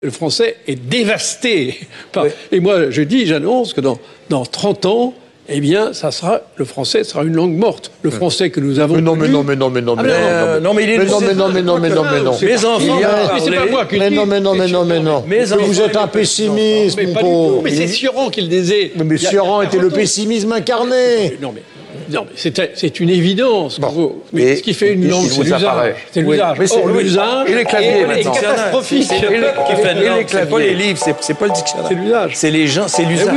Le français est dévasté. Et moi, je dis, j'annonce que dans, dans 30 ans, eh bien, ça sera, le français sera une langue morte. Le français que nous avons. Mais non, mais non, mais non, mais non, mais non, non, mais il est. Mais non, mais non, mais non, mais non, mais non. Mes enfants. C'est pas moi qui Mais non, mais non, mais non, mais non. Vous êtes un pessimiste, mon pauvre. Mais c'est Sioran qui le disait. Mais Sioran était le pessimisme incarné. Non, mais. Non, mais c'est une évidence. Mais ce qui fait une langue, c'est l'usage. C'est l'usage. L'usage. Et les claviers, maintenant. C'est catastrophique. C'est le peuple qui fait une langue. C'est pas les livres, c'est pas le dictionnaire. C'est l'usage. C'est les gens, c'est l'usage.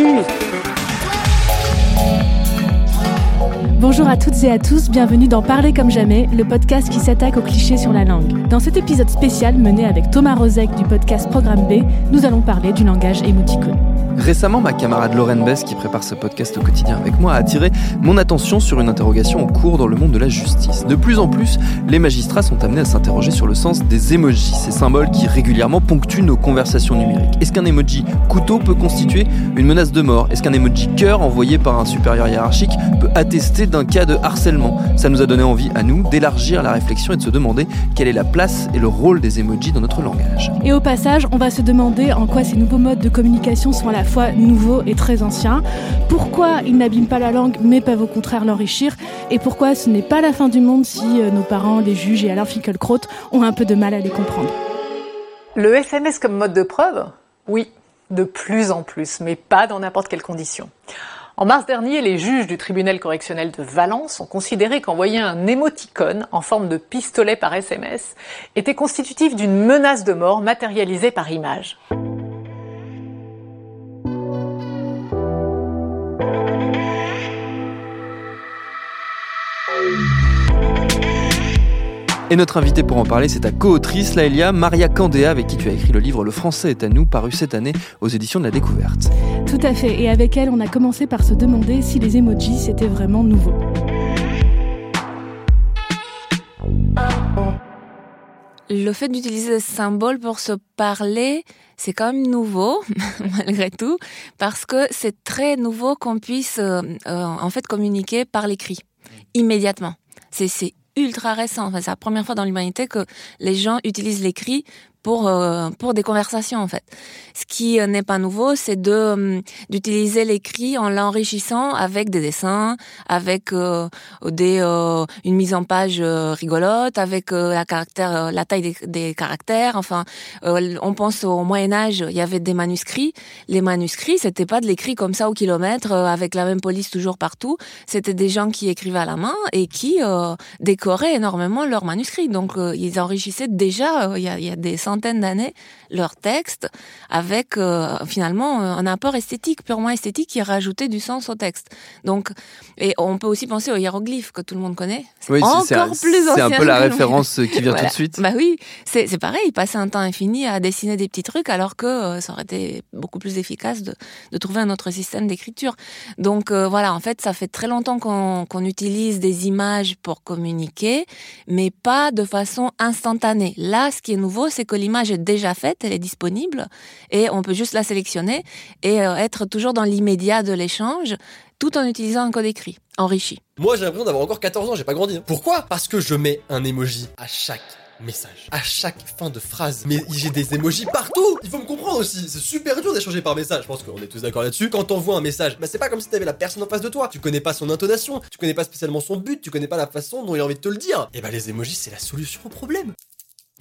Bonjour à toutes et à tous, bienvenue dans Parler comme jamais, le podcast qui s'attaque aux clichés sur la langue. Dans cet épisode spécial mené avec Thomas Rozek du podcast Programme B, nous allons parler du langage émoticône. Récemment, ma camarade Lorraine Bess, qui prépare ce podcast au quotidien avec moi, a attiré mon attention sur une interrogation en cours dans le monde de la justice. De plus en plus, les magistrats sont amenés à s'interroger sur le sens des emojis, ces symboles qui régulièrement ponctuent nos conversations numériques. Est-ce qu'un emoji couteau peut constituer une menace de mort? Est-ce qu'un emoji cœur envoyé par un supérieur hiérarchique peut attester d'un cas de harcèlement? Ça nous a donné envie à nous d'élargir la réflexion et de se demander quelle est la place et le rôle des emojis dans notre langage. Et au passage, on va se demander en quoi ces nouveaux modes de communication sont à la fois nouveaux et très anciens, pourquoi ils n'abîment pas la langue mais peuvent au contraire l'enrichir, et pourquoi ce n'est pas la fin du monde si euh, nos parents, les juges et Alain Finkielkraut ont un peu de mal à les comprendre? Le SMS comme mode de preuve? Oui, de plus en plus, mais pas dans n'importe quelle condition. En mars dernier, les juges du tribunal correctionnel de Valence ont considéré qu'envoyer un émoticône en forme de pistolet par SMS était constitutif d'une menace de mort matérialisée par image. Et notre invitée pour en parler, c'est ta co-autrice, Laëlia Maria Candéa, avec qui tu as écrit le livre Le français est à nous, paru cette année aux éditions de la Découverte. Tout à fait. Et avec elle, on a commencé par se demander si les emojis, c'était vraiment nouveau. Le fait d'utiliser des symboles pour se parler, c'est quand même nouveau, malgré tout, parce que c'est très nouveau qu'on puisse euh, euh, en fait communiquer par l'écrit immédiatement. C'est ultra récent. Enfin, c'est la première fois dans l'humanité que les gens utilisent l'écrit pour euh, pour des conversations en fait. Ce qui euh, n'est pas nouveau, c'est de euh, d'utiliser l'écrit en l'enrichissant avec des dessins, avec des une mise en page rigolote, avec la caractère la taille des, des caractères. Enfin, on pense au Moyen Âge, il y avait des manuscrits. Les manuscrits, c'était pas de l'écrit comme ça au kilomètre avec la même police toujours partout. C'était des gens qui écrivaient à la main et qui décoraient énormément leurs manuscrits. Donc ils enrichissaient déjà. Il y a, y a des d'années leur texte avec euh, finalement euh, un apport esthétique, purement esthétique, qui rajoutait du sens au texte. Donc, et on peut aussi penser aux hiéroglyphes que tout le monde connaît. C'est oui, encore plus C'est un peu la référence qui vient tout de suite. Bah oui, c'est pareil, il passait un temps infini à dessiner des petits trucs alors que euh, ça aurait été beaucoup plus efficace de, de trouver un autre système d'écriture. Donc voilà, en fait, ça fait très longtemps qu'on utilise des images pour communiquer, mais pas de façon instantanée. Là, ce qui est nouveau, c'est que l'image est déjà faite, elle est disponible et on peut juste la sélectionner et euh, être toujours dans l'immédiat de l'échange tout en utilisant un code écrit enrichi. Moi j'ai l'impression d'avoir encore 14 ans, j'ai pas grandi. Hein. Pourquoi? Parce que je mets un emoji à chaque message. À chaque fin de phrase. Mais j'ai des emojis partout Il faut me comprendre aussi. C'est super dur d'échanger par message. Je pense qu'on est tous d'accord là-dessus. Quand t'envoies un message, bah c'est pas comme si t'avais la personne en face de toi. Tu connais pas son intonation, tu connais pas spécialement son but, tu connais pas la façon dont il a envie de te le dire. Et bah les emojis c'est la solution au problème.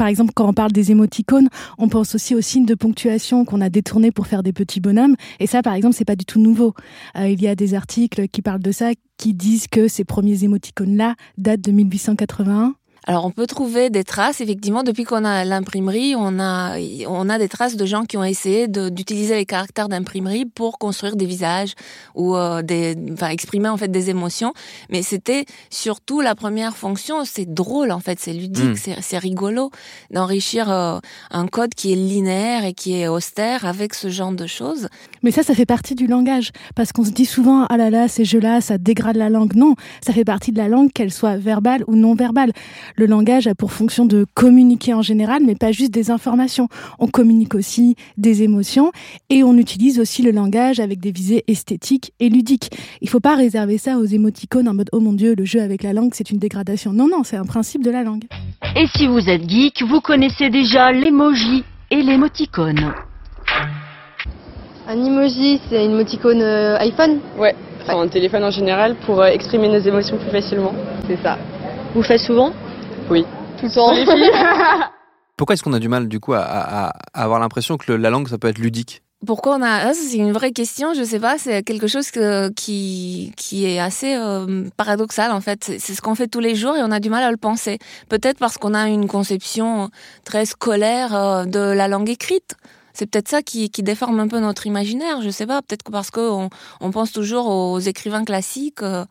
Par exemple, quand on parle des émoticônes, on pense aussi aux signes de ponctuation qu'on a détournés pour faire des petits bonhommes. Et ça, par exemple, c'est pas du tout nouveau. Euh, il y a des articles qui parlent de ça, qui disent que ces premiers émoticônes-là datent de 1881. Alors on peut trouver des traces, effectivement, depuis qu'on a l'imprimerie, on a, on a des traces de gens qui ont essayé d'utiliser les caractères d'imprimerie pour construire des visages ou euh, des, enfin, exprimer en fait des émotions. Mais c'était surtout la première fonction, c'est drôle en fait, c'est ludique, hmm. c'est rigolo d'enrichir euh, un code qui est linéaire et qui est austère avec ce genre de choses. Mais ça, ça fait partie du langage, parce qu'on se dit souvent, ah là là, ces jeux-là, ça dégrade la langue. Non, ça fait partie de la langue, qu'elle soit verbale ou non verbale le langage a pour fonction de communiquer en général, mais pas juste des informations. On communique aussi des émotions et on utilise aussi le langage avec des visées esthétiques et ludiques. Il faut pas réserver ça aux émoticônes en mode oh mon dieu, le jeu avec la langue, c'est une dégradation. Non, non, c'est un principe de la langue. Et si vous êtes geek, vous connaissez déjà l'emoji et l'émoticône. Un emoji, c'est une émoticône euh, iPhone? Ouais, enfin un téléphone en général pour euh, exprimer nos émotions plus facilement. C'est ça. Vous le faites souvent? Oui. Tout le temps. Pourquoi est-ce qu'on a du mal, du coup, à, à avoir l'impression que la langue, ça peut être ludique? Pourquoi on a ah, c'est une vraie question je sais pas c'est quelque chose que, qui qui est assez euh, paradoxal en fait. C'est ce qu'on fait tous les jours et on a du mal à le penser. Peut-être parce qu'on a une conception très scolaire euh, de la langue écrite. C'est peut-être ça qui, qui, déforme un peu notre imaginaire je sais pas. Peut-être que parce qu'on on pense toujours aux écrivains classiques euh,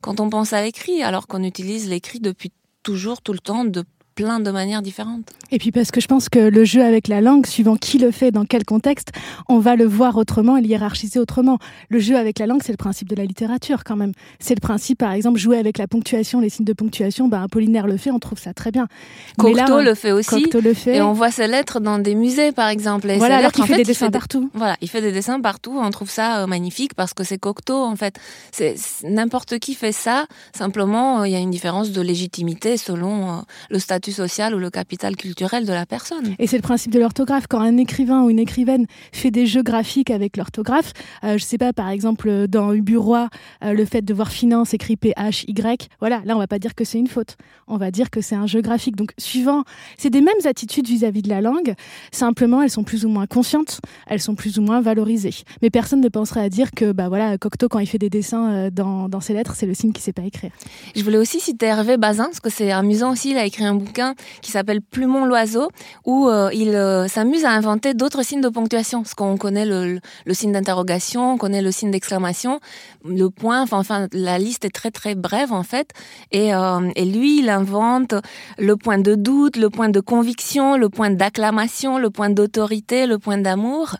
quand on pense à l'écrit alors qu'on utilise l'écrit depuis toujours tout le temps de plein de manières différentes. Et puis parce que je pense que le jeu avec la langue, suivant qui le fait, dans quel contexte, on va le voir autrement et le hiérarchiser autrement. Le jeu avec la langue, c'est le principe de la littérature quand même. C'est le principe, par exemple, jouer avec la ponctuation, les signes de ponctuation. Ben, Apollinaire le fait, on trouve ça très bien. Cocteau le fait aussi. Cocteau le fait. Et on voit ses lettres dans des musées, par exemple. Et voilà, alors qu'il fait des dessins partout. voilà, il fait des dessins partout. On trouve ça euh, magnifique parce que c'est Cocteau, en fait. C'est n'importe qui fait ça. Simplement, euh, il y a une différence de légitimité selon euh, le statut social ou le capital culturel de la personne. Et c'est le principe de l'orthographe. Quand un écrivain ou une écrivaine fait des jeux graphiques avec l'orthographe, euh, je sais pas, par exemple, dans Uburois, euh, le fait de voir finance écrit P-H-Y, voilà, là, on va pas dire que c'est une faute. On va dire que c'est un jeu graphique. Donc, suivant, c'est des mêmes attitudes vis-à-vis de la langue. Simplement, elles sont plus ou moins conscientes, elles sont plus ou moins valorisées. Mais personne ne penserait à dire que, bah voilà, Cocteau, quand il fait des dessins euh, dans, dans ses lettres, c'est le signe qu'il sait pas écrire. Je voulais aussi citer Hervé Bazin, parce que c'est amusant aussi, il a écrit un bouquin qui s'appelle Plumon l'oiseau, où euh, il euh, s'amuse à inventer d'autres signes de ponctuation. Parce qu'on connaît le, signe d'interrogation, on connaît le signe d'exclamation, le point, enfin, la liste est très très brève en fait. Euh, et lui, il invente le point de doute, le point de conviction, le point d'acclamation, le point d'autorité, le point d'amour.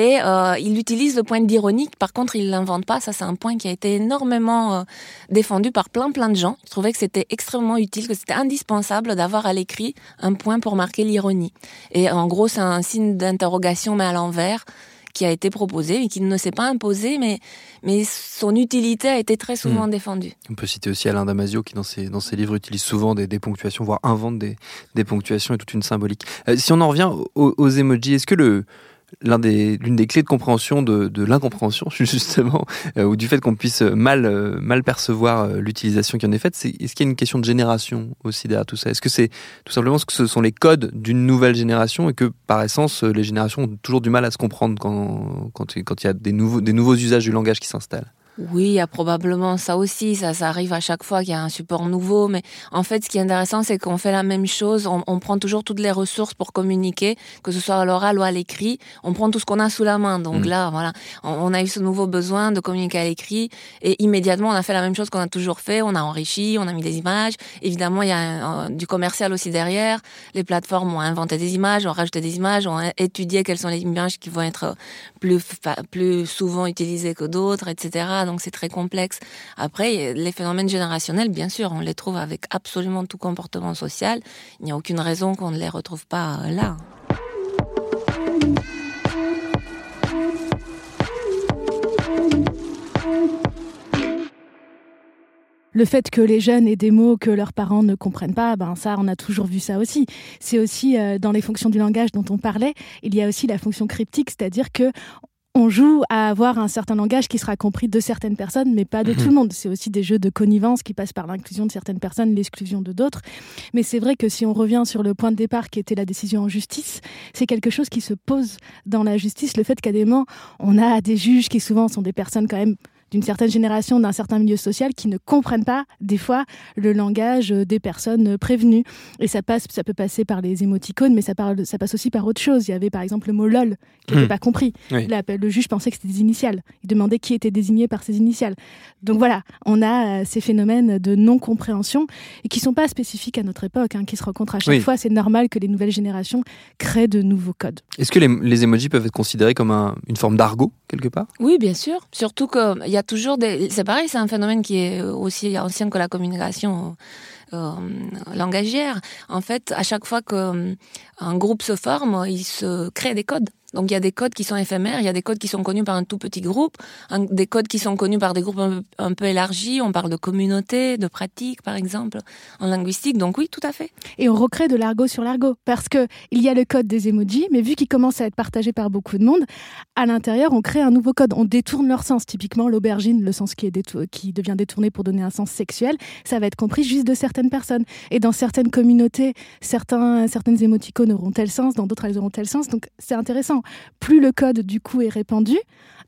Et euh, il utilise le point d'ironie. Par contre, il l'invente pas. Ça, c'est un point qui a été énormément euh, défendu par plein plein de gens. Je trouvais que c'était extrêmement utile, que c'était indispensable d'avoir à l'écrit un point pour marquer l'ironie. Et en gros, c'est un signe d'interrogation mais à l'envers qui a été proposé et qui ne s'est pas imposé, mais, mais son utilité a été très souvent hmm. défendue. On peut citer aussi Alain Damasio qui, dans ses, dans ses livres, utilise souvent des, des ponctuations, voire invente des, des ponctuations et toute une symbolique. Euh, si on en revient aux, aux emojis, est-ce que le, l'une des, clés de compréhension de, l'incompréhension justement euh, ou du fait qu'on puisse mal euh, mal percevoir euh, l'utilisation qui en est faite c'est est-ce qu'il y a une question de génération aussi derrière tout ça? Est-ce que c'est tout simplement ce que ce sont les codes d'une nouvelle génération et que par essence les générations ont toujours du mal à se comprendre quand quand, quand il y a des nouveaux des nouveaux usages du langage qui s'installent? Oui, il y a probablement ça aussi. Ça, ça arrive à chaque fois qu'il y a un support nouveau. Mais en fait, ce qui est intéressant, c'est qu'on fait la même chose. On, prend toujours toutes les ressources pour communiquer, que ce soit à l'oral ou à l'écrit. On prend tout ce qu'on a sous la main. Donc mm. là, voilà, on, a eu ce nouveau besoin de communiquer à l'écrit. Et immédiatement, on a fait la même chose qu'on a toujours fait. On a enrichi, on a mis des images. Évidemment, il y a du commercial aussi derrière. Les plateformes ont inventé des images, ont rajouté des images, ont étudié quelles sont les images qui vont être plus, plus souvent utilisées que d'autres, etc donc c'est très complexe. Après, les phénomènes générationnels, bien sûr, on les trouve avec absolument tout comportement social. Il n'y a aucune raison qu'on ne les retrouve pas euh, là. Le fait que les jeunes aient des mots que leurs parents ne comprennent pas, ben ça, on a toujours vu ça aussi. C'est aussi euh, dans les fonctions du langage dont on parlait, il y a aussi la fonction cryptique, c'est-à-dire que on joue à avoir un certain langage qui sera compris de certaines personnes, mais pas de tout le mhm. monde. C'est aussi des jeux de connivence qui passent par l'inclusion de certaines personnes, l'exclusion de d'autres. Mais c'est vrai que si on revient sur le point de départ qui était la décision en justice, c'est quelque chose qui se pose dans la justice, le fait qu'à des moments, on a des juges qui souvent sont des personnes quand même d'une certaine génération, d'un certain milieu social qui ne comprennent pas des fois le langage des personnes prévenues. Et ça passe, ça peut passer par les émoticônes, mais ça, parle, ça passe aussi par autre chose. Il y avait par exemple le mot lol qui n'était hmm. pas compris. le juge pensait que c'était des initiales. Il demandait qui était désigné par ces initiales. Donc voilà, on a euh, ces phénomènes de non-compréhension et qui sont pas spécifiques à notre époque, hein, qui se rencontrent à chaque fois. C'est normal que les nouvelles générations créent de nouveaux codes. Est-ce que les, les emojis peuvent être considérés comme une forme d'argot quelque part? Oui, bien sûr. Surtout qu'il y a C'est pareil, c'est un phénomène qui est aussi ancien que la communication langagière. En fait, à chaque fois qu'un groupe se forme, il se crée des codes. Donc il y a des codes qui sont éphémères, il y a des codes qui sont connus par un tout petit groupe, des codes qui sont connus par des groupes un, peu élargis. On parle de communauté, de pratique, par exemple, en linguistique. Donc oui, tout à fait. Et on recrée de l'argot sur l'argot parce que il y a le code des emojis, mais vu qu'il commence à être partagé par beaucoup de monde, à l'intérieur, on crée un nouveau code. On détourne leur sens. Typiquement, l'aubergine, le sens qui, est qui devient détourné pour donner un sens sexuel, ça va être compris juste de certaines personnes. Et dans certaines communautés, certains, certaines émoticônes auront tel sens, dans d'autres elles auront tel sens. Donc c'est intéressant plus le code du coup est répandu,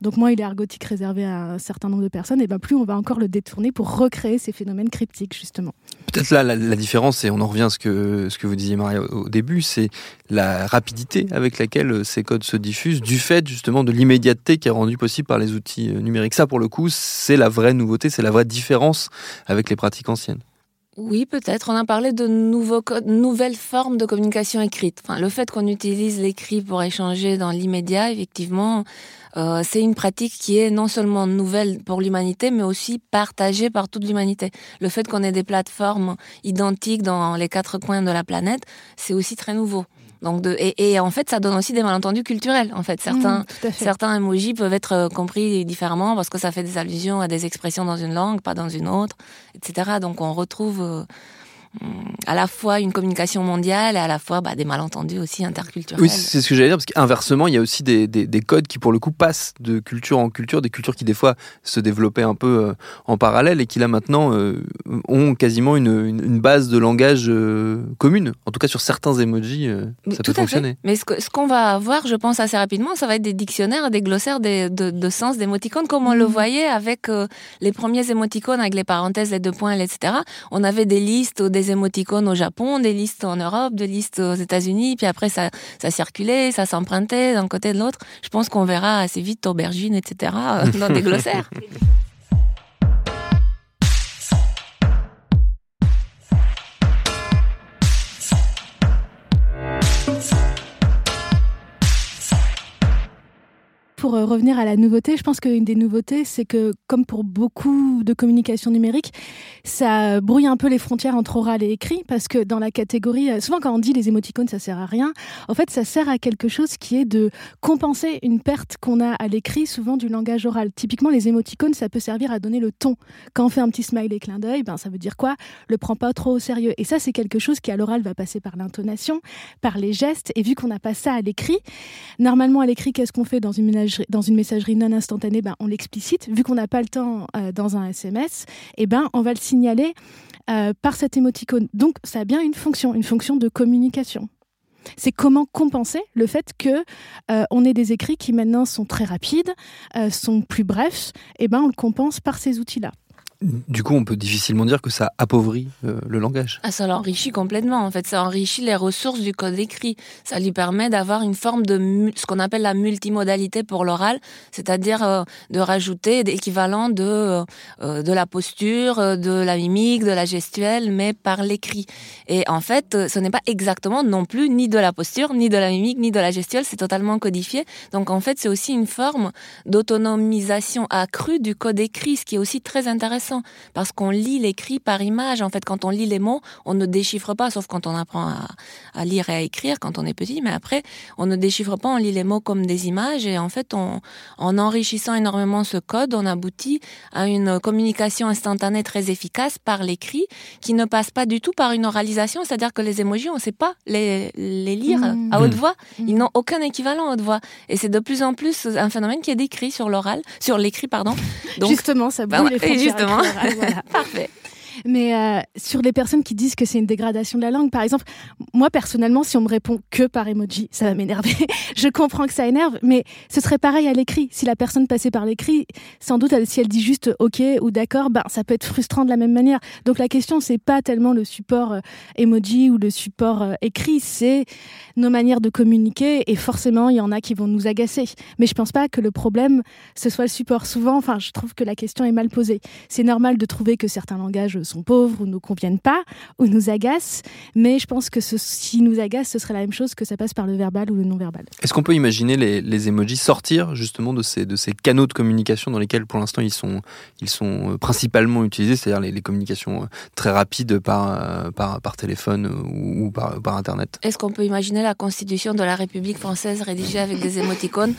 donc moins il est argotique réservé à un certain nombre de personnes, et ben plus on va encore le détourner pour recréer ces phénomènes cryptiques justement. Peut-être là la, différence, et on en revient à ce que, ce que vous disiez Maria au, début, c'est la rapidité avec laquelle ces codes se diffusent, du fait justement de l'immédiateté qui est rendue possible par les outils euh, numériques. Ça pour le coup, c'est la vraie nouveauté, c'est la vraie différence avec les pratiques anciennes. Oui, peut-être. On a parlé de nouvelles formes de communication écrite. Le fait qu'on utilise l'écrit pour échanger dans l'immédiat, effectivement, euh, c'est une pratique qui est non seulement nouvelle pour l'humanité, mais aussi partagée par toute l'humanité. Le fait qu'on ait des plateformes identiques dans les quatre coins de la planète, c'est aussi très nouveau. Donc de, et, et, en fait, ça donne aussi des malentendus culturels. En fait, certains, mmh, certains emojis peuvent être euh, compris différemment parce que ça fait des allusions à des expressions dans une langue, pas dans une autre, etc. Donc on retrouve euh, à la fois une communication mondiale et à la fois bah, des malentendus aussi interculturels. Oui, c'est ce que j'allais dire, parce qu'inversement, il y a aussi des, des, des, codes qui, pour le coup, passent de culture en culture, des cultures qui, des fois, se développaient un peu euh, en parallèle et qui, là, maintenant, euh, ont quasiment une, une, base de langage euh, commune. En tout cas, sur certains emojis, ça peut fonctionner. Mais ce, ce qu'on va avoir, je pense, assez rapidement, ça va être des dictionnaires, des glossaires de, de sens d'émoticônes, comme on le mm. voyait avec les premiers émoticônes, avec les parenthèses, les deux points, etc. On avait des listes des des émoticônes au Japon, des listes en Europe, des listes aux États-Unis, puis après ça, ça circulait, ça s'empruntait d'un côté de l'autre. Je pense qu'on verra assez vite aubergine, etc. dans des glossaires. pour euh, revenir à la nouveauté, je pense qu'une des nouveautés, c'est que, comme pour beaucoup de communication numérique, ça brouille un peu les frontières entre oral et écrit, parce que dans la catégorie, euh, souvent quand on dit les émoticônes, ça sert à rien, en fait, ça sert à quelque chose qui est de compenser une perte qu'on a à l'écrit, souvent du langage oral. Typiquement, les émoticônes, ça peut servir à donner le ton. Quand on fait un petit smiley clin d'œil, ben, ça veut dire quoi? Le prends pas trop au sérieux. Et ça, c'est quelque chose qui, à l'oral, va passer par l'intonation, par les gestes, et vu qu'on n'a pas ça à l'écrit, normalement, à l'écrit, qu'est-ce qu'on fait? Dans une messagerie non instantanée, ben, on l'explicite. Vu qu'on n'a pas le temps euh, dans un SMS, eh ben, on va le signaler euh, par cet émoticône. Donc, ça a bien une fonction, une fonction de communication. C'est comment compenser le fait que euh, on ait des écrits qui maintenant sont très rapides, sont plus brefs. Et eh ben, on le compense par ces outils-là. Du coup, on peut difficilement dire que ça appauvrit euh, le langage. Ah, ça l'enrichit complètement. En fait, ça enrichit les ressources du code écrit. Ça lui permet d'avoir une forme de ce qu'on appelle la multimodalité pour l'oral, c'est-à-dire euh, de rajouter l'équivalent de euh, de la posture, de la mimique, de la gestuelle, mais par l'écrit. Et en fait, ce n'est pas exactement non plus ni de la posture, ni de la mimique, ni de la gestuelle. C'est totalement codifié. Donc, en fait, c'est aussi une forme d'autonomisation accrue du code écrit, ce qui est aussi très intéressant parce qu'on lit l'écrit par image. En fait, quand on lit les mots, on ne déchiffre pas, sauf quand on apprend à, lire et à écrire quand on est petit. Mais après, on ne déchiffre pas, on lit les mots comme des images. Et en fait, en enrichissant énormément ce code, on aboutit à une communication instantanée très efficace par l'écrit, qui ne passe pas du tout par une oralisation. C'est-à-dire que les émojis, on ne sait pas les, lire mmh. à haute voix. Mmh. Ils n'ont aucun équivalent à haute voix. Et c'est de plus en plus un phénomène qui est décrit sur l'oral, sur l'écrit, pardon. Donc, justement, ça bah les Justement, Parfait. Mais euh, sur les personnes qui disent que c'est une dégradation de la langue, par exemple, moi personnellement, si on me répond que par emoji, ça va m'énerver. je comprends que ça énerve, mais ce serait pareil à l'écrit. Si la personne passait par l'écrit, sans doute, si elle dit juste OK ou d'accord, ben ça peut être frustrant de la même manière. Donc la question, c'est pas tellement le support euh, emoji ou le support euh, écrit, c'est nos manières de communiquer. Et forcément, il y en a qui vont nous agacer. Mais je pense pas que le problème ce soit le support. Souvent, enfin, je trouve que la question est mal posée. C'est normal de trouver que certains langages sont pauvres ou nous conviennent pas ou nous agacent. Mais je pense que ce, si nous agacent, ce serait la même chose que ça passe par le verbal ou le non-verbal. Est-ce qu'on peut imaginer les, les emojis sortir justement de ces, de ces canaux de communication dans lesquels pour l'instant ils sont, ils sont euh, principalement utilisés, c'est-à-dire les, communications euh, très rapides par, par, par téléphone ou, par, par Internet? Est-ce qu'on peut imaginer la constitution de la République française rédigée avec des émoticônes?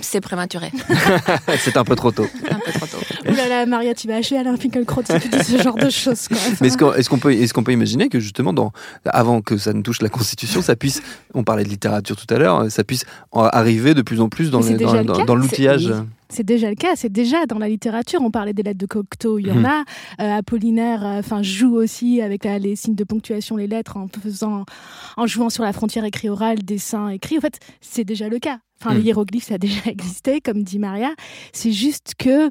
C'est prématuré. c'est un peu trop tôt. Un peu trop tôt. Ouh là là, Maria, tu vas acheter Alain Finkielkraut si tu dis ce genre de choses. Mais est-ce qu'on peut, est qu'on peut imaginer que justement, dans, avant que ça ne touche la Constitution, ça puisse, on parlait de littérature tout à l'heure, ça puisse arriver de plus en plus dans, l'outillage c'est déjà le cas, c'est déjà dans la littérature. On parlait des lettres de Cocteau, il y en mhm. a. Euh, Apollinaire, euh, joue aussi avec les signes de ponctuation, les lettres, en faisant, en jouant sur la frontière écrit oral, dessin écrit. En fait, c'est déjà le cas. Enfin, mm. l'hiéroglyphe, ça a déjà existé, comme dit Maria. C'est juste que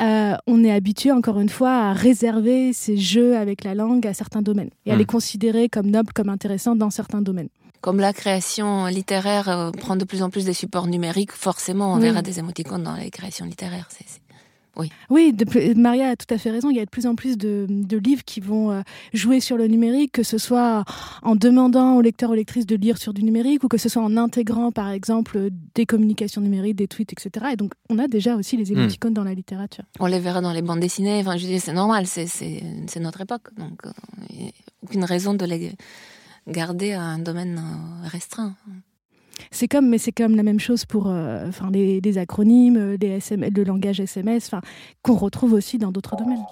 euh, on est habitué, encore une fois, à réserver ces jeux avec la langue à certains domaines et à mm. les considérer comme nobles, comme intéressants dans certains domaines. Comme la création littéraire euh, prend de plus en plus des supports numériques, forcément, on verra des émoticônes dans les créations littéraires. C'est oui, oui Maria a tout à fait raison. Il y a de plus en plus de, livres qui vont euh, jouer sur le numérique, que ce soit en demandant aux lecteurs ou lectrices de lire sur du numérique ou que ce soit en intégrant, par exemple, des communications numériques, des tweets, etc. Et donc, on a déjà aussi les hmm. émoticônes dans la littérature. On les verra dans les bandes dessinées. Enfin, je dis, c'est normal, c'est notre époque. Donc, il n'y a aucune raison de les garder un domaine euh, restreint. C'est comme, mais c'est comme la même chose pour euh, enfin, acronymes, les SM, le langage SMS, qu'on retrouve aussi dans d'autres domaines.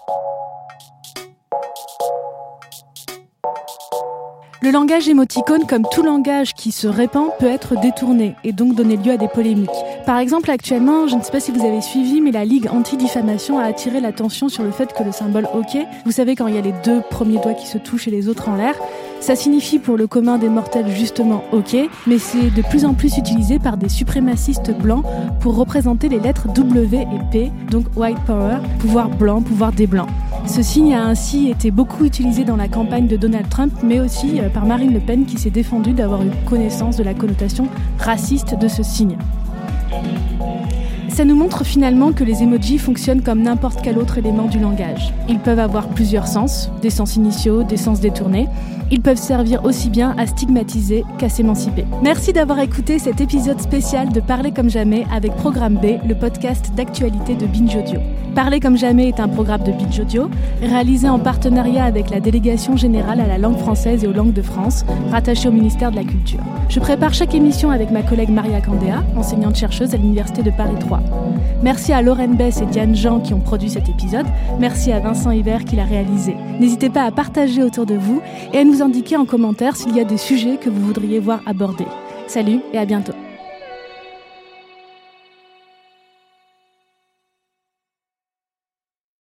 Le langage émoticône, comme tout langage qui se répand, peut être détourné et donc donner lieu à des polémiques. Par exemple, actuellement, je ne sais pas si vous avez suivi, mais la Ligue anti-diffamation a attiré l'attention sur le fait que le symbole OK, vous savez quand il y a les deux premiers doigts qui se touchent et les autres en l'air, ça signifie pour le commun des mortels justement OK, mais c'est de plus en plus utilisé par des suprémacistes blancs pour représenter les lettres W et P, donc White Power, pouvoir blanc, pouvoir des blancs. Ce signe a ainsi été beaucoup utilisé dans la campagne de Donald Trump, mais aussi euh, par Marine Le Pen qui s'est défendue d'avoir eu connaissance de la connotation raciste de ce signe. Ça nous montre finalement que les emojis fonctionnent comme n'importe quel autre élément du langage. Ils peuvent avoir plusieurs sens, des sens initiaux, des sens détournés. Ils peuvent servir aussi bien à stigmatiser qu'à s'émanciper. Merci d'avoir écouté cet épisode spécial de Parler comme jamais avec Programme B, le podcast d'actualité de Binge Audio. Parler comme jamais est un programme de Binge Audio, réalisé en partenariat avec la Délégation générale à la langue française et aux langues de France, rattachée au ministère de la Culture. Je prépare chaque émission avec ma collègue Maria Candéa, enseignante-chercheuse à l'Université de Paris 3. Merci à Lorraine Bess et Diane Jean qui ont produit cet épisode. Merci à Vincent Hiver qui l'a réalisé. N'hésitez pas à partager autour de vous et à nous indiquer en commentaire s'il y a des sujets que vous voudriez voir abordés. Salut et à bientôt.